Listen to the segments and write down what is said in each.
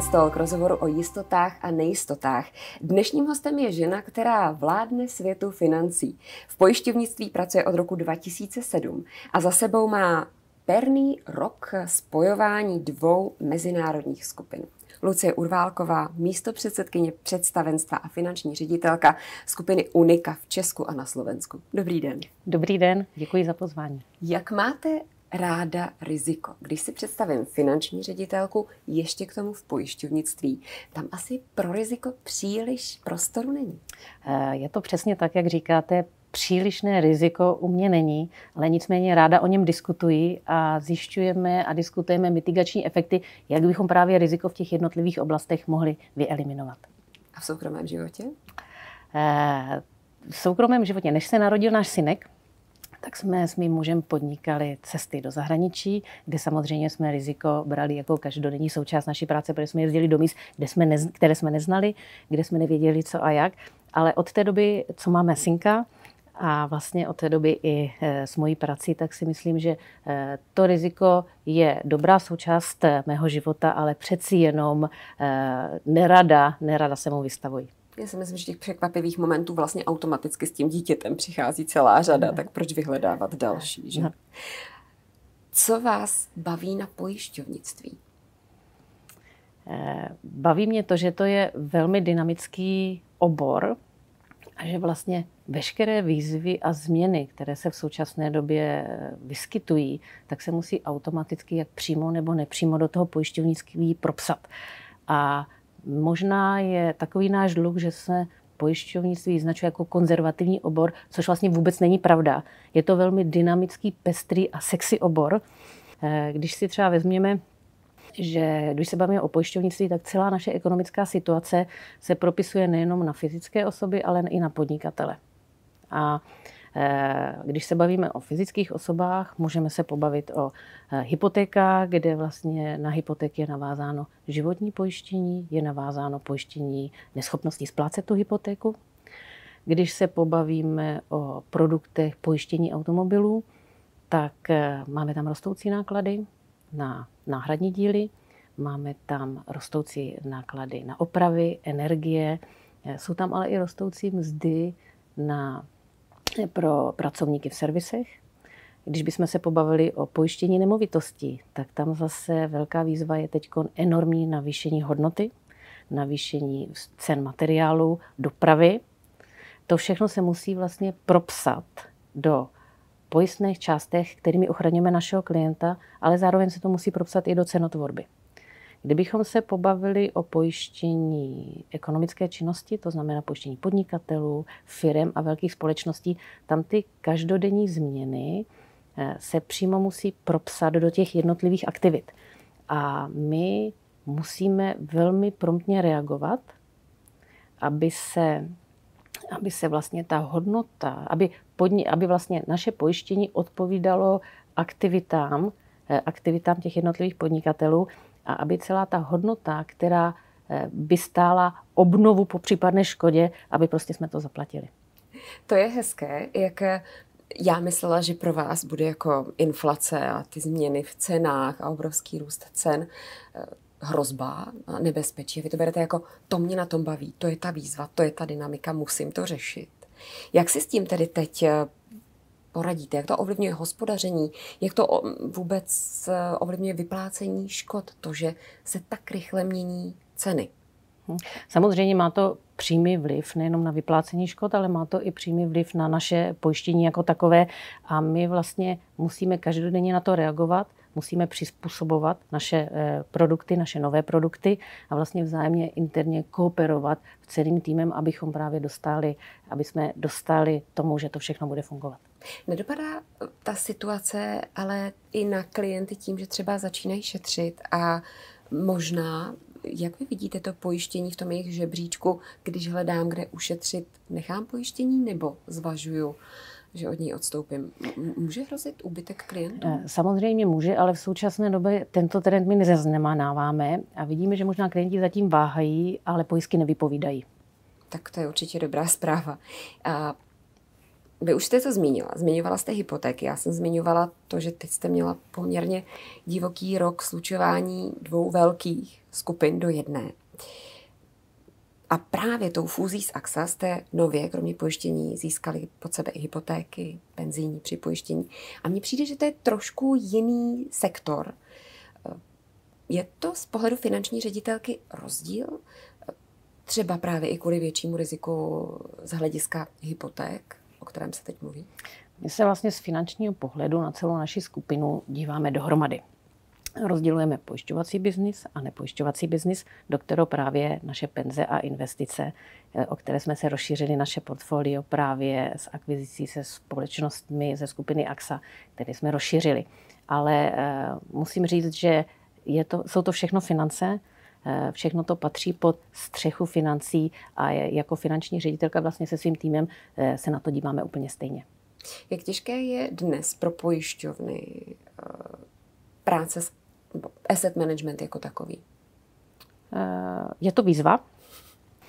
Insurance Talk, rozhovoru o jistotách a nejistotách. Dnešním hostem je žena, která vládne světu financí. V pojišťovnictví pracuje od roku 2007 a za sebou má perný rok spojování dvou mezinárodních skupin. Lucie Urválková, místo předsedkyně představenstva a finanční ředitelka skupiny Unika v Česku a na Slovensku. Dobrý den. Dobrý den, děkuji za pozvání. Jak máte ráda riziko. Když si představím finanční ředitelku, ještě k tomu v pojišťovnictví, tam asi pro riziko příliš prostoru není. Eh, je to přesně tak, jak říkáte, přílišné riziko u mě není, ale nicméně ráda o něm diskutuji a zjišťujeme a diskutujeme mitigační efekty, jak bychom právě riziko v těch jednotlivých oblastech mohli vyeliminovat. A v soukromém životě? Eh, v soukromém životě, než se narodil náš synek, tak jsme s mým mužem podnikali cesty do zahraničí, kde samozřejmě jsme riziko brali jako každodenní součást naší práce, protože jsme jezdili do míst, kde jsme nez, které jsme neznali, kde jsme nevěděli co a jak. Ale od té doby, co máme synka, a vlastně od té doby i e, s mojí prací, tak si myslím, že e, to riziko je dobrá součást mého života, ale přeci jenom e, nerada, nerada se mu vystavuji. Já si myslím, že těch překvapivých momentů vlastně automaticky s tím dítětem přichází celá řada, ne. tak proč vyhledávat další, že? Ne. Co vás baví na pojišťovnictví? Eh, baví mě to, že to je velmi dynamický obor a že vlastně veškeré výzvy a změny, které se v současné době vyskytují, tak se musí automaticky jak přímo nebo nepřímo do toho pojišťovnictví propsat. A Možná je takový náš dluh, že se pojišťovnictví značuje jako konzervativní obor, což vlastně vůbec není pravda. Je to velmi dynamický, pestrý a sexy obor. Eh, když si třeba vezměme že když se bavíme o pojišťovnictví, tak celá naše ekonomická situace se propisuje nejenom na fyzické osoby, ale i na podnikatele. A když se bavíme o fyzických osobách, můžeme se pobavit o eh, hypotékách, kde vlastně na hypotéky je navázáno životní pojištění, je navázáno pojištění neschopnosti splácet tu hypotéku. Když se pobavíme o produktech pojištění automobilů, tak eh, máme tam rostoucí náklady na náhradní díly, máme tam rostoucí náklady na opravy, energie, jsou tam ale i rostoucí mzdy na pro pracovníky v servisech. Když bychom se pobavili o pojištění nemovitostí, tak tam zase velká výzva je teď enormní navýšení hodnoty, navýšení cen materiálu, dopravy. To všechno se musí vlastně propsat do pojistných částech, kterými ochraňujeme našeho klienta, ale zároveň se to musí propsat i do cenotvorby. Kdybychom se pobavili o pojištění ekonomické činnosti, to znamená pojištění podnikatelů, firm a velkých společností, tam ty každodenní změny eh, se přímo musí propsat do těch jednotlivých aktivit. A my musíme velmi promptně reagovat, aby se, aby se vlastně ta hodnota, aby, podni, aby vlastně naše pojištění odpovídalo aktivitám, eh, aktivitám těch jednotlivých podnikatelů a aby celá ta hodnota, která eh, by stála obnovu po případné škodě, aby prostě jsme to zaplatili. To je hezké, jak eh, já myslela, že pro vás bude jako inflace a ty změny v cenách a obrovský růst cen eh, hrozba a nebezpečí. Vy to berete jako, to mě na tom baví, to je ta výzva, to je ta dynamika, musím to řešit. Jak si s tím tedy teď poradíte? Jak to ovlivňuje hospodaření? Jak to vůbec eh, ovlivňuje vyplácení škod? To, že se tak rychle mění ceny. Hm. Samozřejmě má to přímý vliv nejenom na vyplácení škod, ale má to i přímý vliv na naše pojištění jako takové. A my vlastně musíme každodenně na to reagovat musíme přizpůsobovat naše eh, produkty, naše nové produkty a vlastně vzájemně interně kooperovat v celým týmem, abychom právě dostali, aby jsme dostali tomu, že to všechno bude fungovat. Nedopadá ta situace ale i na klienty tím, že třeba začínají šetřit a možná jak vy vidíte to pojištění v tom jejich žebříčku, když hledám, kde ušetřit, nechám pojištění nebo zvažuju že od ní odstoupím. Může hrozit úbytek klientů? Eh, samozřejmě může, ale v současné době tento trend my nezaznamenáváme a vidíme, že možná klienti zatím váhají, ale pojistky nevypovídají. Tak to je určitě dobrá zpráva. A vy už jste to zmínila. Zmiňovala jste hypotéky. Já jsem zmiňovala to, že teď jste měla poměrně divoký rok slučování dvou velkých skupin do jedné. A právě tou fúzí s AXA jste nově, kromě pojištění, získali pod sebe i hypotéky, penzijní připojištění. A mně přijde, že to je trošku jiný sektor. Je to z pohledu finanční ředitelky rozdíl? Třeba právě i kvůli většímu riziku z hlediska hypoték, o kterém se teď mluví? My se vlastně z finančního pohledu na celou naši skupinu díváme dohromady. Rozdělujeme pojišťovací biznis a nepojišťovací biznis, do kterého právě naše penze a investice, eh, o které jsme se rozšířili naše portfolio právě s akvizicí se společnostmi ze skupiny AXA, které jsme rozšířili. Ale uh, musím říct, že je to, jsou to všechno finance, uh, všechno to patří pod střechu financí a jako finanční ředitelka vlastně se svým týmem se na to díváme úplně stejně. Jak těžké je dnes pro pojišťovny práce s asset management jako takový? Eh, je to výzva,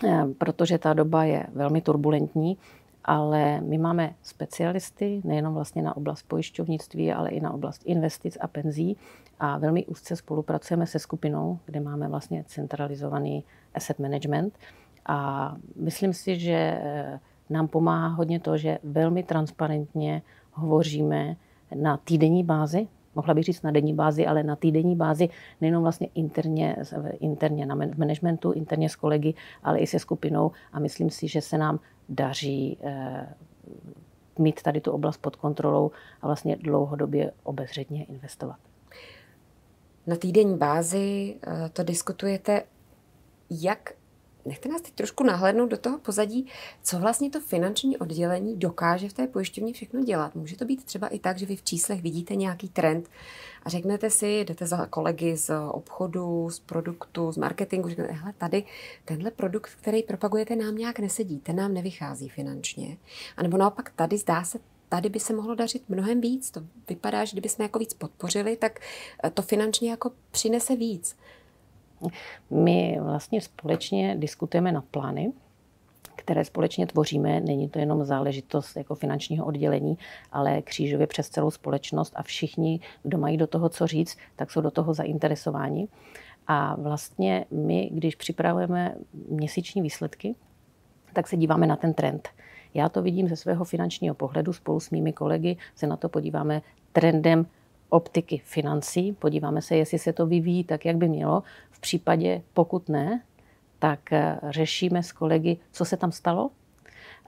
eh, protože ta doba je velmi turbulentní, ale my máme specialisty nejenom vlastně na oblast pojišťovnictví, ale i na oblast investic a penzí a velmi úzce spolupracujeme se skupinou, kde máme vlastně centralizovaný asset management a myslím si, že eh, nám pomáhá hodně to, že velmi transparentně hovoříme na týdenní bázi mohla bych říct na denní bázi, ale na týdenní bázi nejenom vlastně interně, interně na managementu, interně s kolegy, ale i se skupinou a myslím si, že se nám daří eh, mít tady tu oblast pod kontrolou a vlastně dlouhodobě obezřetně investovat. Na týdenní bázi eh, to diskutujete, jak Nechte nás teď trošku nahlédnout do toho pozadí, co vlastně to finanční oddělení dokáže v té pojišťovně všechno dělat. Může to být třeba i tak, že vy v číslech vidíte nějaký trend a řeknete si, jdete za kolegy z obchodu, z produktu, z marketingu, řeknete, hele, tady tenhle produkt, který propagujete, nám nějak nesedí, ten nám nevychází finančně. A nebo naopak tady zdá se, tady by se mohlo dařit mnohem víc. To vypadá, že kdybychom jako víc podpořili, tak to finančně jako přinese víc. My vlastně společně diskutujeme na plány, které společně tvoříme. Není to jenom záležitost jako finančního oddělení, ale křížově přes celou společnost a všichni, kdo mají do toho co říct, tak jsou do toho zainteresováni. A vlastně my, když připravujeme měsíční výsledky, tak se díváme na ten trend. Já to vidím ze svého finančního pohledu, spolu s mými kolegy se na to podíváme trendem optiky financí. Podíváme se, jestli se to vyvíjí tak, jak by mělo. V případě, pokud ne, tak eh, řešíme s kolegy, co se tam stalo,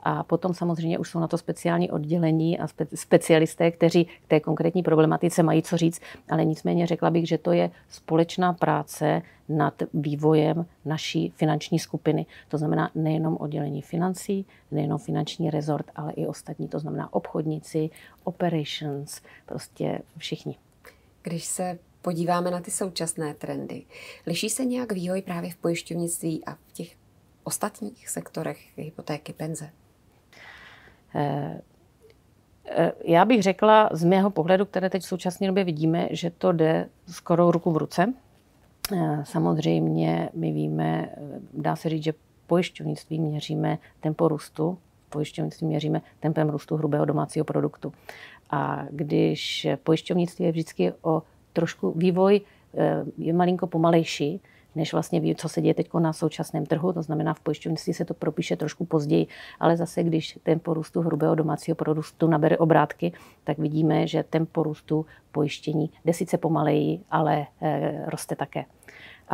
a potom samozřejmě už jsou na to speciální oddělení a spe, specialisté, kteří k té konkrétní problematice mají co říct, ale nicméně řekla bych, že to je společná práce nad vývojem naší finanční skupiny. To znamená nejenom oddělení financí, nejenom finanční rezort, ale i ostatní, to znamená obchodníci, operations, prostě všichni. Když se podíváme na ty současné trendy, liší se nějak vývoj právě v pojišťovnictví a v těch ostatních sektorech hypotéky, penze? Eh, eh, já bych řekla z mého pohledu, které teď v současné době vidíme, že to jde skoro ruku v ruce. Eh, samozřejmě my víme, dá se říct, že pojišťovnictví měříme tempo růstu, pojišťovnictví měříme tempem růstu hrubého domácího produktu. A když pojišťovnictví je vždycky o trošku vývoj je malinko pomalejší, než vlastně ví, co se děje teď na současném trhu. To znamená, v pojišťovnictví se to propíše trošku později, ale zase, když ten porůstu hrubého domácího produktu nabere obrátky, tak vidíme, že ten porůstu pojištění jde sice pomaleji, ale eh, roste také.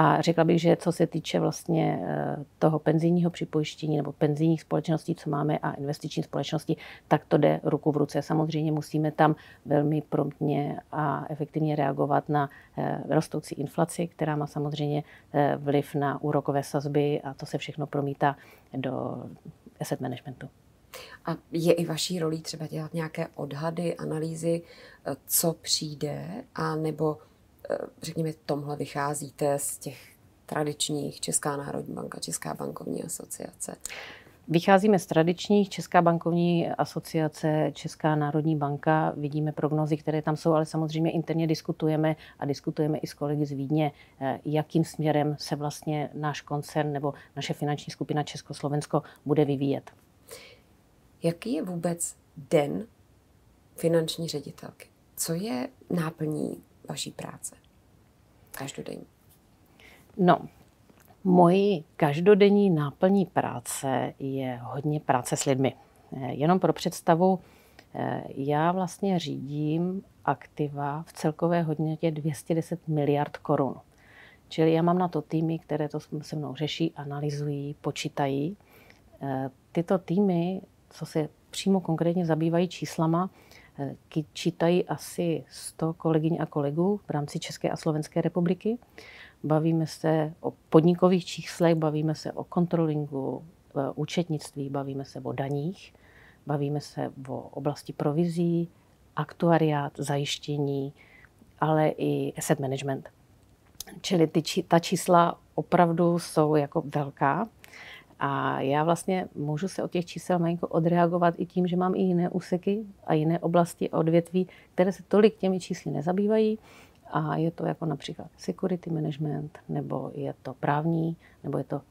A řekla bych, že co se týče vlastně eh, toho penzijního připojištění nebo penzijních společností, co máme a investiční společnosti, tak to jde ruku v ruce. Samozřejmě musíme tam velmi promptně a efektivně reagovat na eh, rostoucí inflaci, která má samozřejmě eh, vliv na úrokové sazby a to se všechno promítá do asset managementu. A je i vaší rolí třeba dělat nějaké odhady, analýzy, co přijde, a nebo řekněme, tomhle vycházíte z těch tradičních Česká národní banka, Česká bankovní asociace? Vycházíme z tradičních Česká bankovní asociace, Česká národní banka, vidíme prognozy, které tam jsou, ale samozřejmě interně diskutujeme a diskutujeme i s kolegy z Vídně, eh, jakým směrem se vlastně náš koncern nebo naše finanční skupina Československo bude vyvíjet. Jaký je vůbec den finanční ředitelky. Co je náplní vaší práce? Každodenní. No, mojí každodenní náplní práce je hodně práce s lidmi. Jenom pro představu, eh, já vlastně řídím aktiva v celkové hodnotě 210 miliard korun. Čili já mám na to týmy, které to se mnou řeší, analyzují, počítají. Eh, tyto týmy, co se přímo konkrétně zabývají číslama, čítají asi 100 kolegyň a kolegů v rámci České a Slovenské republiky. Bavíme se o podnikových číslech, bavíme se o kontrolingu, účetnictví, bavíme se o daních, bavíme se o oblasti provizí, aktuariát, zajištění, ale i asset management. Čili ty, ta čísla opravdu jsou jako velká. A já vlastně můžu se od těch čísel malinko odreagovat i tím, že mám i jiné úseky a jiné oblasti odvětví, které se tolik těmi čísly nezabývají. A je to jako například security management, nebo je to právní, nebo je to,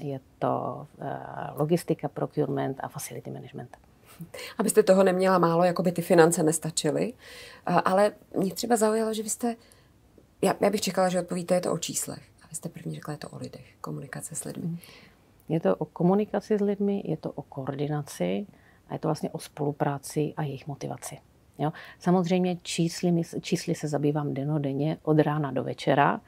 je to logistika, procurement a facility management. Abyste toho neměla málo, jako by ty finance nestačily. Ale mě třeba zaujalo, že vy jste, já, já bych čekala, že odpovíte, je to o číslech. Vy jste první řekla, je to o lidech, komunikace s lidmi. Je to o komunikaci s lidmi, je to o koordinaci a je to vlastně o spolupráci a jejich motivaci. Jo? Samozřejmě čísly, čísly se zabývám denodenně od rána do večera,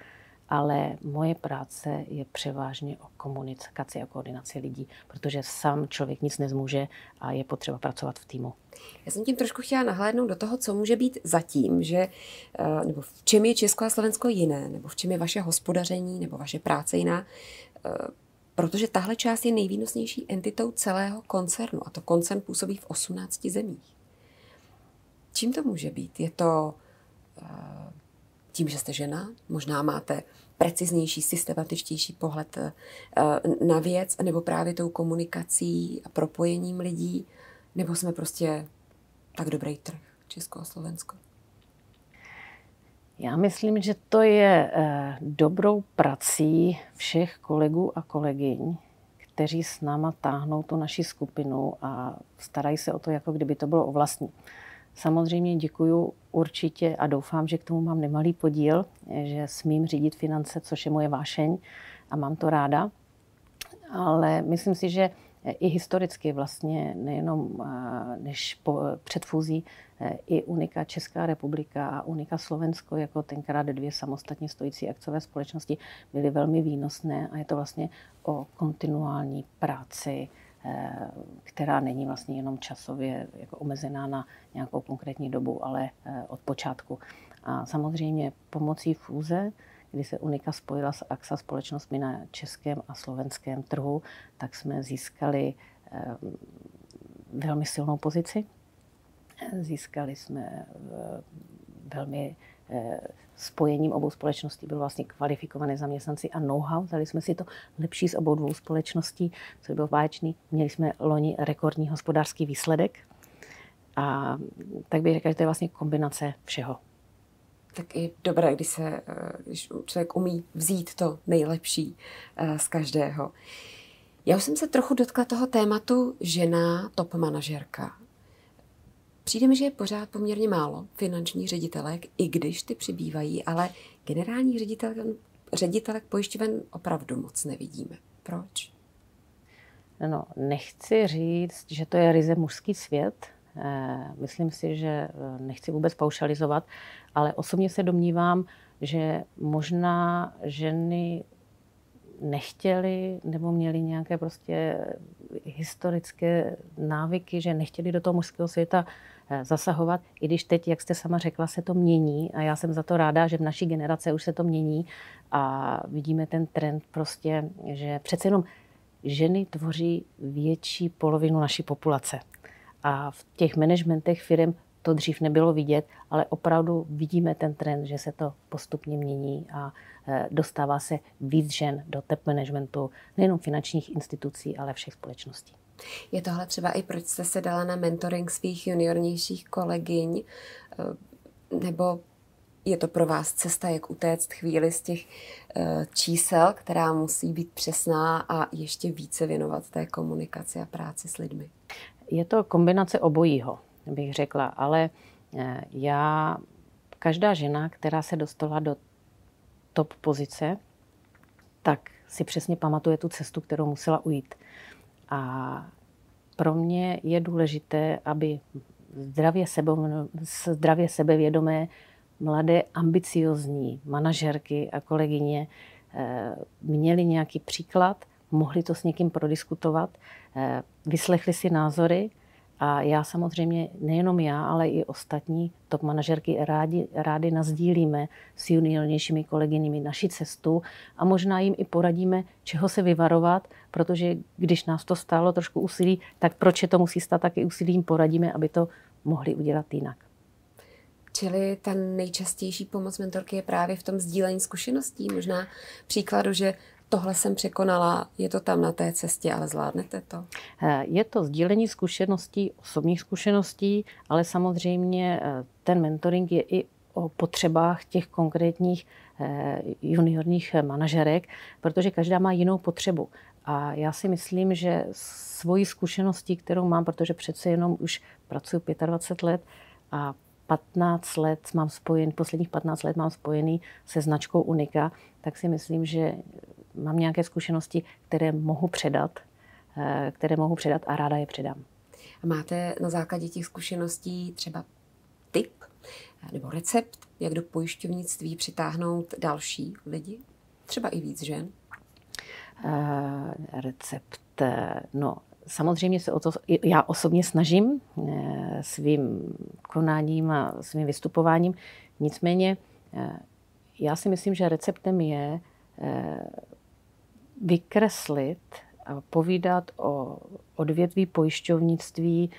ale moje práce je převážně o komunikaci a koordinaci lidí, protože sám člověk nic nezmůže a je potřeba pracovat v týmu. Já jsem tím trošku chtěla nahlédnout do toho, co může být zatím, že, eh, nebo v čem je Česko a Slovensko jiné, nebo v čem je vaše hospodaření nebo vaše práce jiná, eh, protože tahle část je nejvýnosnější entitou celého koncernu a to koncern působí v 18 zemích. Čím to může být? Je to eh, tím, že jste žena? Možná máte preciznější, systematičtější pohled eh, na věc, nebo právě tou komunikací a propojením lidí, nebo jsme prostě tak dobrý trh, Česko a Slovensko? Já myslím, že to je eh, dobrou prací všech kolegů a kolegyň, kteří s náma táhnou tu naši skupinu a starají se o to, jako kdyby to bylo o vlastní. Samozřejmě děkuju určitě a doufám, že k tomu mám nemalý podíl, že smím řídit finance, což je moje vášeň a mám to ráda. Ale myslím si, že i historicky vlastně nejenom než po, před fúzí i Unika Česká republika a Unika Slovensko jako tenkrát dvě samostatně stojící akciové společnosti byly velmi výnosné a je to vlastně o kontinuální práci Eh, která není vlastně jenom časově jako omezená na nějakou konkrétní dobu, ale eh, od počátku. A samozřejmě pomocí fúze, kdy se Unika spojila s AXA společnostmi na českém a slovenském trhu, tak jsme získali eh, velmi silnou pozici. Získali jsme velmi spojením obou společností byl vlastně kvalifikované zaměstnanci a know-how. Dali jsme si to lepší z obou dvou společností, co byl báječný. Měli jsme loni rekordní hospodářský výsledek. A tak bych řekla, že to je vlastně kombinace všeho. Tak je dobré, když, se, eh, když člověk umí vzít to nejlepší eh, z každého. Já už jsem se trochu dotkla toho tématu žena top manažerka. Přijde mi, že je pořád poměrně málo finančních ředitelek, i když ty přibývají, ale generálních ředitelek, ředitelek pojišťoven opravdu moc nevidíme. Proč? No, nechci říct, že to je ryze mužský svět. Eh, myslím si, že eh, nechci vůbec paušalizovat, ale osobně se domnívám, že možná ženy nechtěli nebo měli nějaké prostě historické návyky, že nechtěli do toho mužského světa Eh, zasahovat, i když teď, jak jste sama řekla, se to mění a já jsem za to ráda, že v naší generaci už se to mění a vidíme ten trend prostě, že přece jenom ženy tvoří větší polovinu naší populace. A v těch managementech firm to dřív nebylo vidět, ale opravdu vidíme ten trend, že se to postupně mění a eh, dostává se víc žen do top managementu nejenom finančních institucí, ale všech společností. Je tohle třeba i proč jste se dala na mentoring svých juniornějších kolegyň, eh, nebo je to pro vás cesta, jak utéct chvíli z těch eh, čísel, která musí být přesná a ještě více věnovat té komunikaci a práci s lidmi? Je to kombinace obojího, bych řekla, ale já, každá žena, která se dostala do top pozice, tak si přesně pamatuje tu cestu, kterou musela ujít. A pro mě je důležité, aby zdravě, sebe, zdravě sebevědomé, mladé, ambiciozní manažerky a kolegyně eh, měli nějaký příklad, mohli to s někým prodiskutovat, eh, vyslechli si názory a já samozřejmě, nejenom já, ale i ostatní top manažerky rádi, rádi nazdílíme s juniornějšími kolegyněmi naši cestu a možná jim i poradíme, čeho se vyvarovat, protože když nás to stálo trošku úsilí, tak proč je to musí stát taky úsilím, poradíme, aby to mohli udělat jinak. Čili ta nejčastější pomoc mentorky je právě v tom sdílení zkušeností. Možná příkladu, že tohle jsem překonala, je to tam na té cestě, ale zvládnete to? Eh, je to sdílení zkušeností, osobních zkušeností, ale samozřejmě eh, ten mentoring je i o potřebách těch konkrétních eh, juniorních manažerek, protože každá má jinou potřebu. A já si myslím, že svoji zkušeností, kterou mám, protože přece jenom už pracuji 25 let a 15 let mám spojen, posledních 15 let mám spojený se značkou Unika, tak si myslím, že mám nějaké zkušenosti, které mohu předat, eh, které mohu předat a ráda je předám. A máte na základě těch zkušeností třeba tip nebo recept, jak do pojišťovnictví přitáhnout další lidi? Třeba i víc žen? Uh, recept, eh, no samozřejmě se o to já osobně snažím svým konáním a svým vystupováním. Nicméně já si myslím, že receptem je vykreslit a povídat o odvětví pojišťovnictví,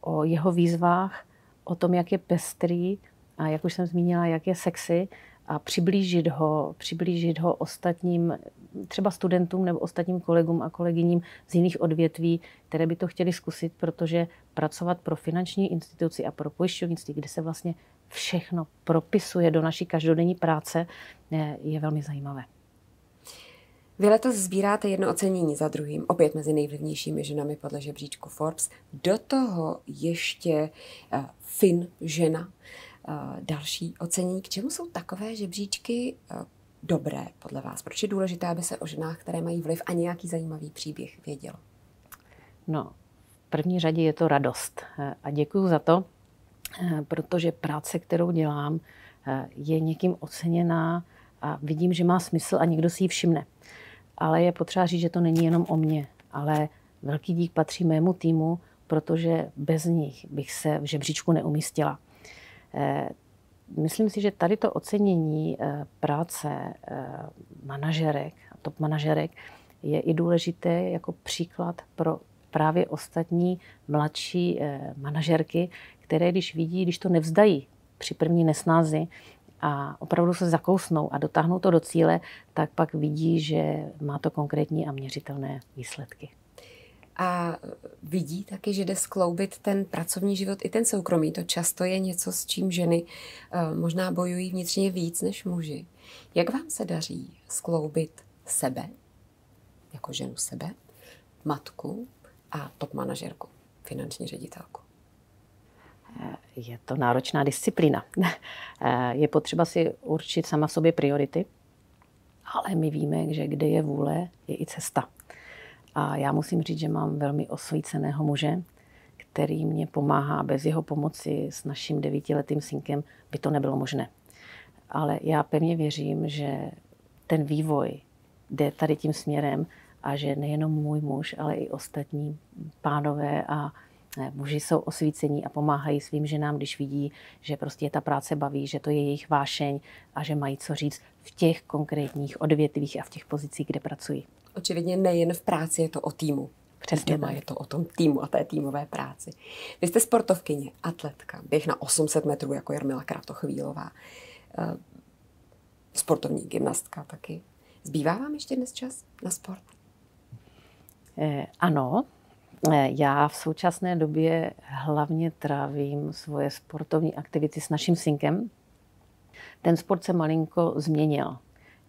o jeho výzvách, o tom, jak je pestrý a jak už jsem zmínila, jak je sexy a přiblížit ho, přiblížit ho ostatním, třeba studentům nebo ostatním kolegům a kolegyním z jiných odvětví, které by to chtěli zkusit, protože pracovat pro finanční instituci a pro pojišťovnictví, kde se vlastně všechno propisuje do naší každodenní práce, je velmi zajímavé. Vy letos sbíráte jedno ocenění za druhým, opět mezi nejvlivnějšími ženami podle žebříčku Forbes. Do toho ještě uh, Fin žena, uh, další ocenění. K čemu jsou takové žebříčky uh, dobré podle vás? Proč je důležité, aby se o ženách, které mají vliv a nějaký zajímavý příběh vědělo? No, v první řadě je to radost. A děkuji za to, protože práce, kterou dělám, je někým oceněná a vidím, že má smysl a někdo si ji všimne ale je potřeba říct, že to není jenom o mně, ale velký dík patří mému týmu, protože bez nich bych se v žebříčku neumístila. Eh, myslím si, že tady to ocenění eh, práce eh, manažerek, top manažerek, je i důležité jako příklad pro právě ostatní mladší manažerky, které když vidí, když to nevzdají při první nesnázi, a opravdu se zakousnou a dotáhnou to do cíle, tak pak vidí, že má to konkrétní a měřitelné výsledky. A vidí taky, že jde skloubit ten pracovní život i ten soukromý. To často je něco, s čím ženy eh, možná bojují vnitřně víc než muži. Jak vám se daří skloubit sebe, jako ženu sebe, matku a top manažerku, finanční ředitelku? je to náročná disciplína. Je potřeba si určit sama v sobě priority, ale my víme, že kde je vůle, je i cesta. A já musím říct, že mám velmi osvíceného muže, který mě pomáhá. Bez jeho pomoci s naším devítiletým synkem by to nebylo možné. Ale já pevně věřím, že ten vývoj jde tady tím směrem a že nejenom můj muž, ale i ostatní pánové a Muži jsou osvícení a pomáhají svým ženám, když vidí, že prostě je ta práce baví, že to je jejich vášeň a že mají co říct v těch konkrétních odvětvích a v těch pozicích, kde pracují. Očividně nejen v práci je to o týmu. Přesně Doma je to o tom týmu a té týmové práci. Vy jste sportovkyně, atletka, běh na 800 metrů jako Jarmila Kratochvílová, eh, sportovní gymnastka taky. Zbývá vám ještě dnes čas na sport? Eh, ano, Eh, já v současné době hlavně trávím svoje sportovní aktivity s naším synkem. Ten sport se malinko změnil.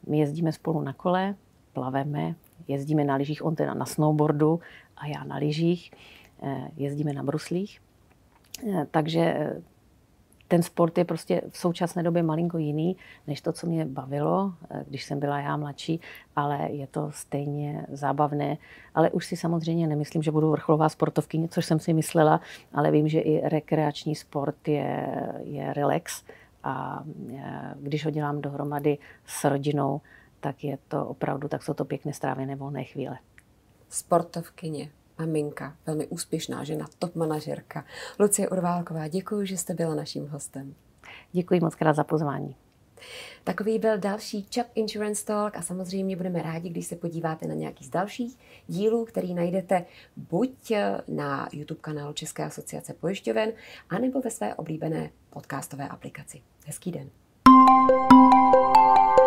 My jezdíme spolu na kole, plaveme, jezdíme na lyžích, on teda na snowboardu a já na lyžích. jezdíme na bruslích. Takže ten sport je prostě v současné době malinko jiný, než to, co mě bavilo, eh, když jsem byla já mladší, ale je to stejně zábavné. Ale už si samozřejmě nemyslím, že budu vrcholová sportovkyně, což jsem si myslela, ale vím, že i rekreační sport je, je relax a eh, když ho dělám dohromady s rodinou, tak je to opravdu, tak jsou to pěkně strávené volné chvíle. Sportovkyně maminka, velmi úspěšná žena, top manažerka. Lucie Urválková, děkuji, že jste byla naším hostem. Děkuji moc krát za pozvání. Takový byl další Chap Insurance Talk a samozřejmě budeme rádi, když se podíváte na nějaký z dalších dílů, který najdete buď na YouTube kanálu České asociace pojišťoven, anebo ve své oblíbené podcastové aplikaci. Hezký den. thank you